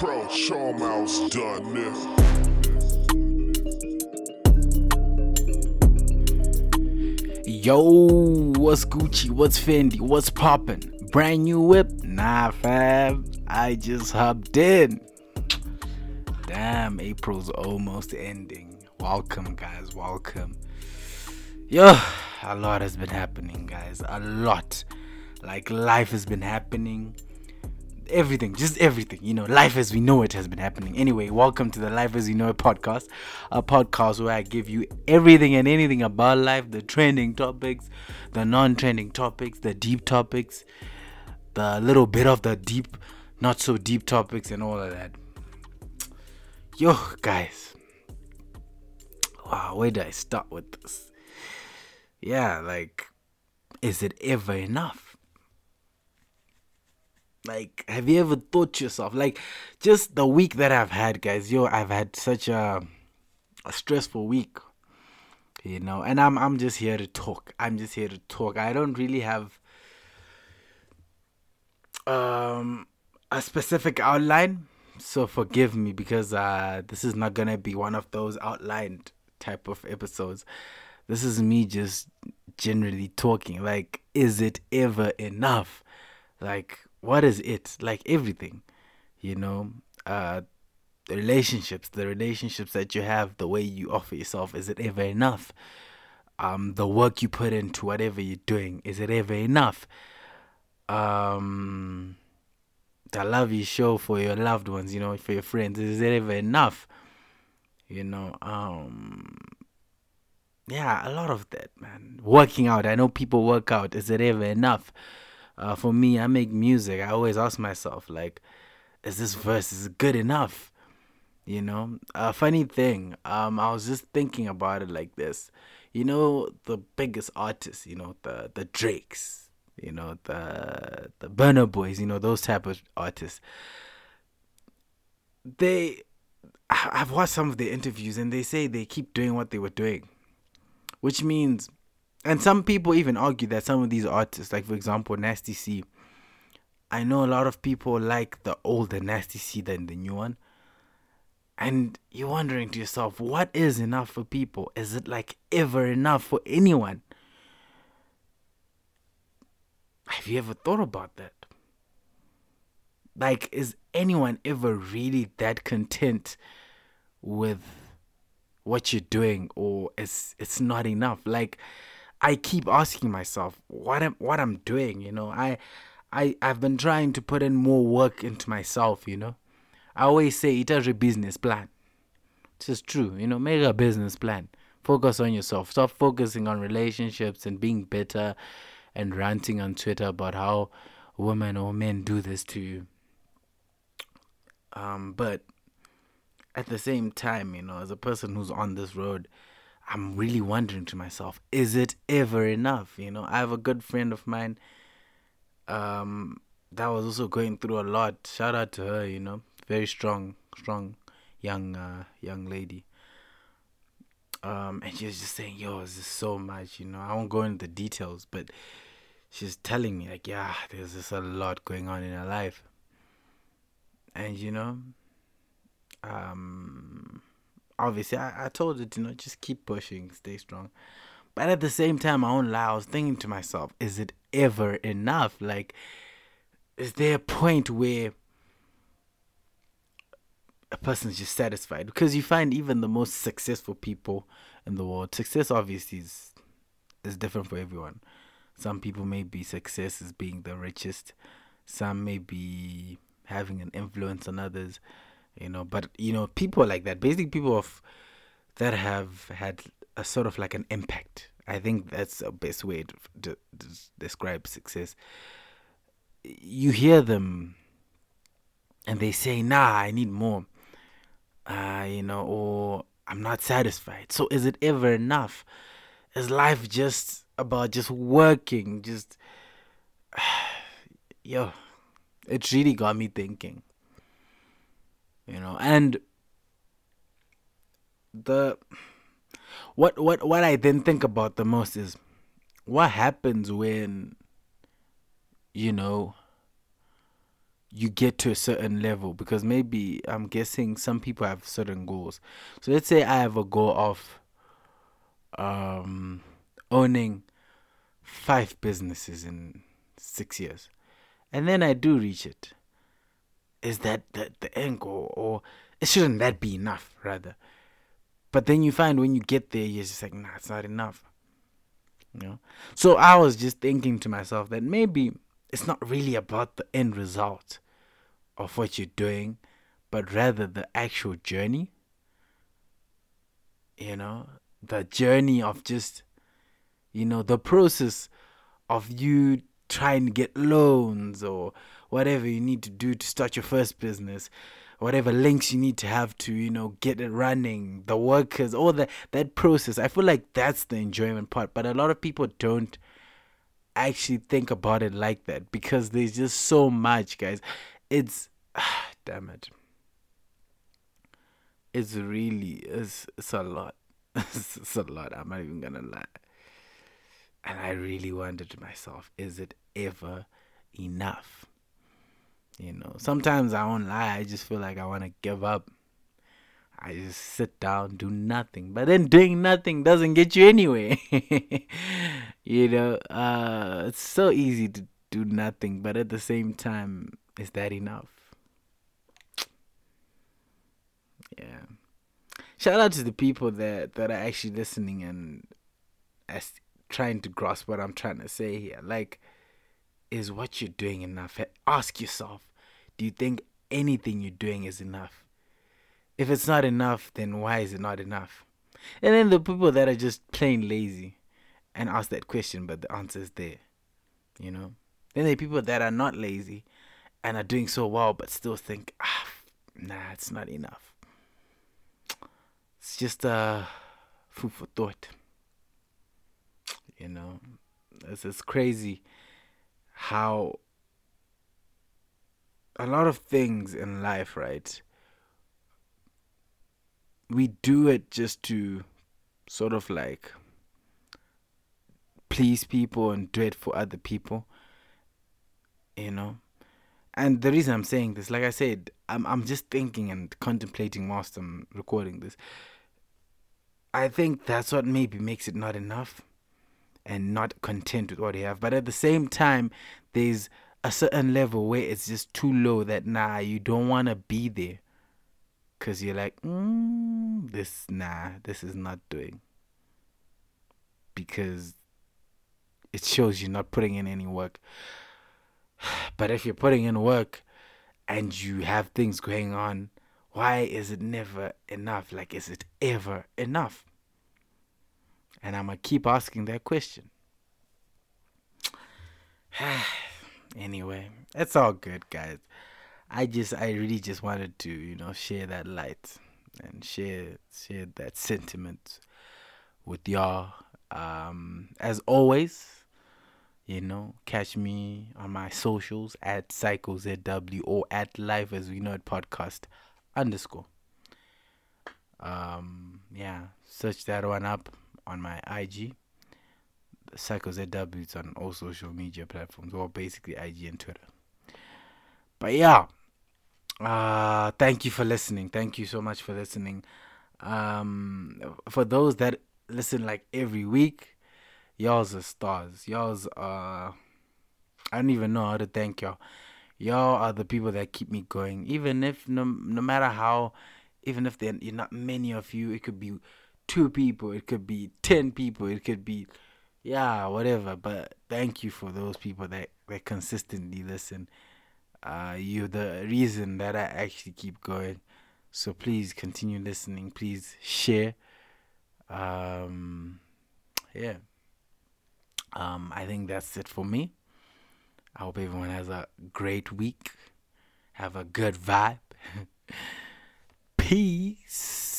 Pro, how done. Yo, what's Gucci? What's Fendi? What's poppin'? Brand new whip? Nah, fam. I just hopped in. Damn, April's almost ending. Welcome, guys. Welcome. Yo, a lot has been happening, guys. A lot. Like, life has been happening. Everything, just everything, you know, life as we know it has been happening. Anyway, welcome to the Life as We Know It podcast, a podcast where I give you everything and anything about life the trending topics, the non trending topics, the deep topics, the little bit of the deep, not so deep topics, and all of that. Yo, guys. Wow, where do I start with this? Yeah, like, is it ever enough? Like, have you ever thought to yourself, like, just the week that I've had, guys? Yo, I've had such a, a stressful week, you know, and I'm I'm just here to talk. I'm just here to talk. I don't really have um a specific outline, so forgive me because uh this is not gonna be one of those outlined type of episodes. This is me just generally talking. Like, is it ever enough? Like, what is it? Like everything you know? Uh the relationships the relationships that you have the way you offer yourself is it ever enough? Um the work you put into whatever you're doing is it ever enough? Um the love you show for your loved ones you know for your friends is it ever enough? You know um yeah a lot of that man. Working out i know people work out is it ever enough uh, for me, I make music. I always ask myself, like, is this verse is good enough? You know, a funny thing. Um, I was just thinking about it like this. You know, the biggest artists. You know, the the Drakes. You know, the the Burna Boys. You know, those type of artists. They, I've watched some of their interviews, and they say they keep doing what they were doing, which means and some people even argue that some of these artists, like for example, Nasty C, I know a lot of people like the older Nasty C than the new one. And you're wondering to yourself, what is enough for people? Is it like ever enough for anyone? Have you ever thought about that? Like, is anyone ever really that content with what you're doing, or it's it's not enough? Like, I keep asking myself what am what I'm doing, you know. I I I've been trying to put in more work into myself, you know. I always say it is a business plan. Is true, you know, make a business plan. Focus on yourself. Stop focusing on relationships and being bitter and ranting on Twitter about how women or men do this to you. Um, but at the same time, you know, as a person who's on this road, I'm really wondering to myself, is it ever enough? You know, I have a good friend of mine um, that was also going through a lot. Shout out to her, you know, very strong, strong young uh, young lady. Um, and she was just saying, "Yo, this is so much." You know, I won't go into the details, but she's telling me like, "Yeah, there's just a lot going on in her life." And you know, um, obviously I, I told her to you know just keep pushing, stay strong. But at the same time, I won't lie, I was thinking to myself, is it ever enough? Like, is there a point where a person's just satisfied? Because you find even the most successful people in the world, success obviously is is different for everyone. Some people may be success as being the richest. Some may be having an influence on others you know but you know people like that. Basically people of that have had a sort of like an impact. I think that's the best way to, to, to describe success. You hear them and they say nah i need more. Uh you know or i'm not satisfied. So is it ever enough? Is life just about just working just yo it really got me thinking you know and the what what what i then think about the most is what happens when you know you get to a certain level because maybe I'm guessing some people have certain goals. So let's say I have a goal of um, owning five businesses in six years, and then I do reach it. Is that the, the end goal, or shouldn't that be enough rather? But then you find when you get there, you're just like, nah, it's not enough. You know. So I was just thinking to myself that maybe it's not really about the end result of what you're doing, but rather the actual journey. You know, the journey of just, you know, the process of you trying to get loans or whatever you need to do to start your first business whatever links you need to have to you know get it running the workers all that that process. I feel like that's the enjoyment part but a lot of people don't actually think about it like that because there's just so much guys. It's damn it. It's really it's, it's a lot. It's a lot i'm not even gonna lie. And i really wondered to myself is it ever enough you know, sometimes I won't lie. I just feel like I want to give up. I just sit down, do nothing. But then doing nothing doesn't get you anywhere. you know, uh, it's so easy to do nothing, but at the same time, is that enough? Yeah. Shout out to the people that that are actually listening and as trying to grasp what I'm trying to say here. Like, is what you're doing enough? Ask yourself do you think anything you're doing is enough? If it's not enough, then why is it not enough? And then the people that are just plain lazy and ask that question, but the answer is there. You know? Then there are people that are not lazy and are doing so well, but still think, ah, nah, it's not enough. It's just uh, food for thought. You know? It's, it's crazy how a lot of things in life, right? We do it just to sort of like please people and do it for other people, you know? And the reason I'm saying this, like I said, I'm I'm just thinking and contemplating whilst I'm recording this. I think that's what maybe makes it not enough and not content with what you have. But at the same time, there's a certain level where it's just too low that nah, you don't want to be there. Cause you're like, mm, this nah, this is not doing. Because it shows you're not putting in any work. But if you're putting in work and you have things going on, why is it never enough? Like, is it ever enough? And I'm going to keep asking that question. anyway, it's all good, guys. I just, I really just wanted to, you know, share that light and share, share that sentiment with y'all. Um, as always, you know, catch me on my socials at psychozw or at life as we know it podcast underscore. Um, yeah, search that one up on my IG Psycho ZW on all social media platforms, or basically IG and Twitter. But yeah, uh, thank you for listening. Thank you so much for listening. Um, for those that listen like every week, y'all's are stars. Y'all's are. I don't even know how to thank y'all. Y'all are the people that keep me going. Even if no, no matter how, even if they're not many of you, it could be two people, it could be ten people, it could be yeah, whatever. But thank you for those people that, that consistently listen. Uh, you're the reason that I actually keep going. So please continue listening. Please share. Um, yeah. Um, I think that's it for me. I hope everyone has a great week. Have a good vibe. Peace.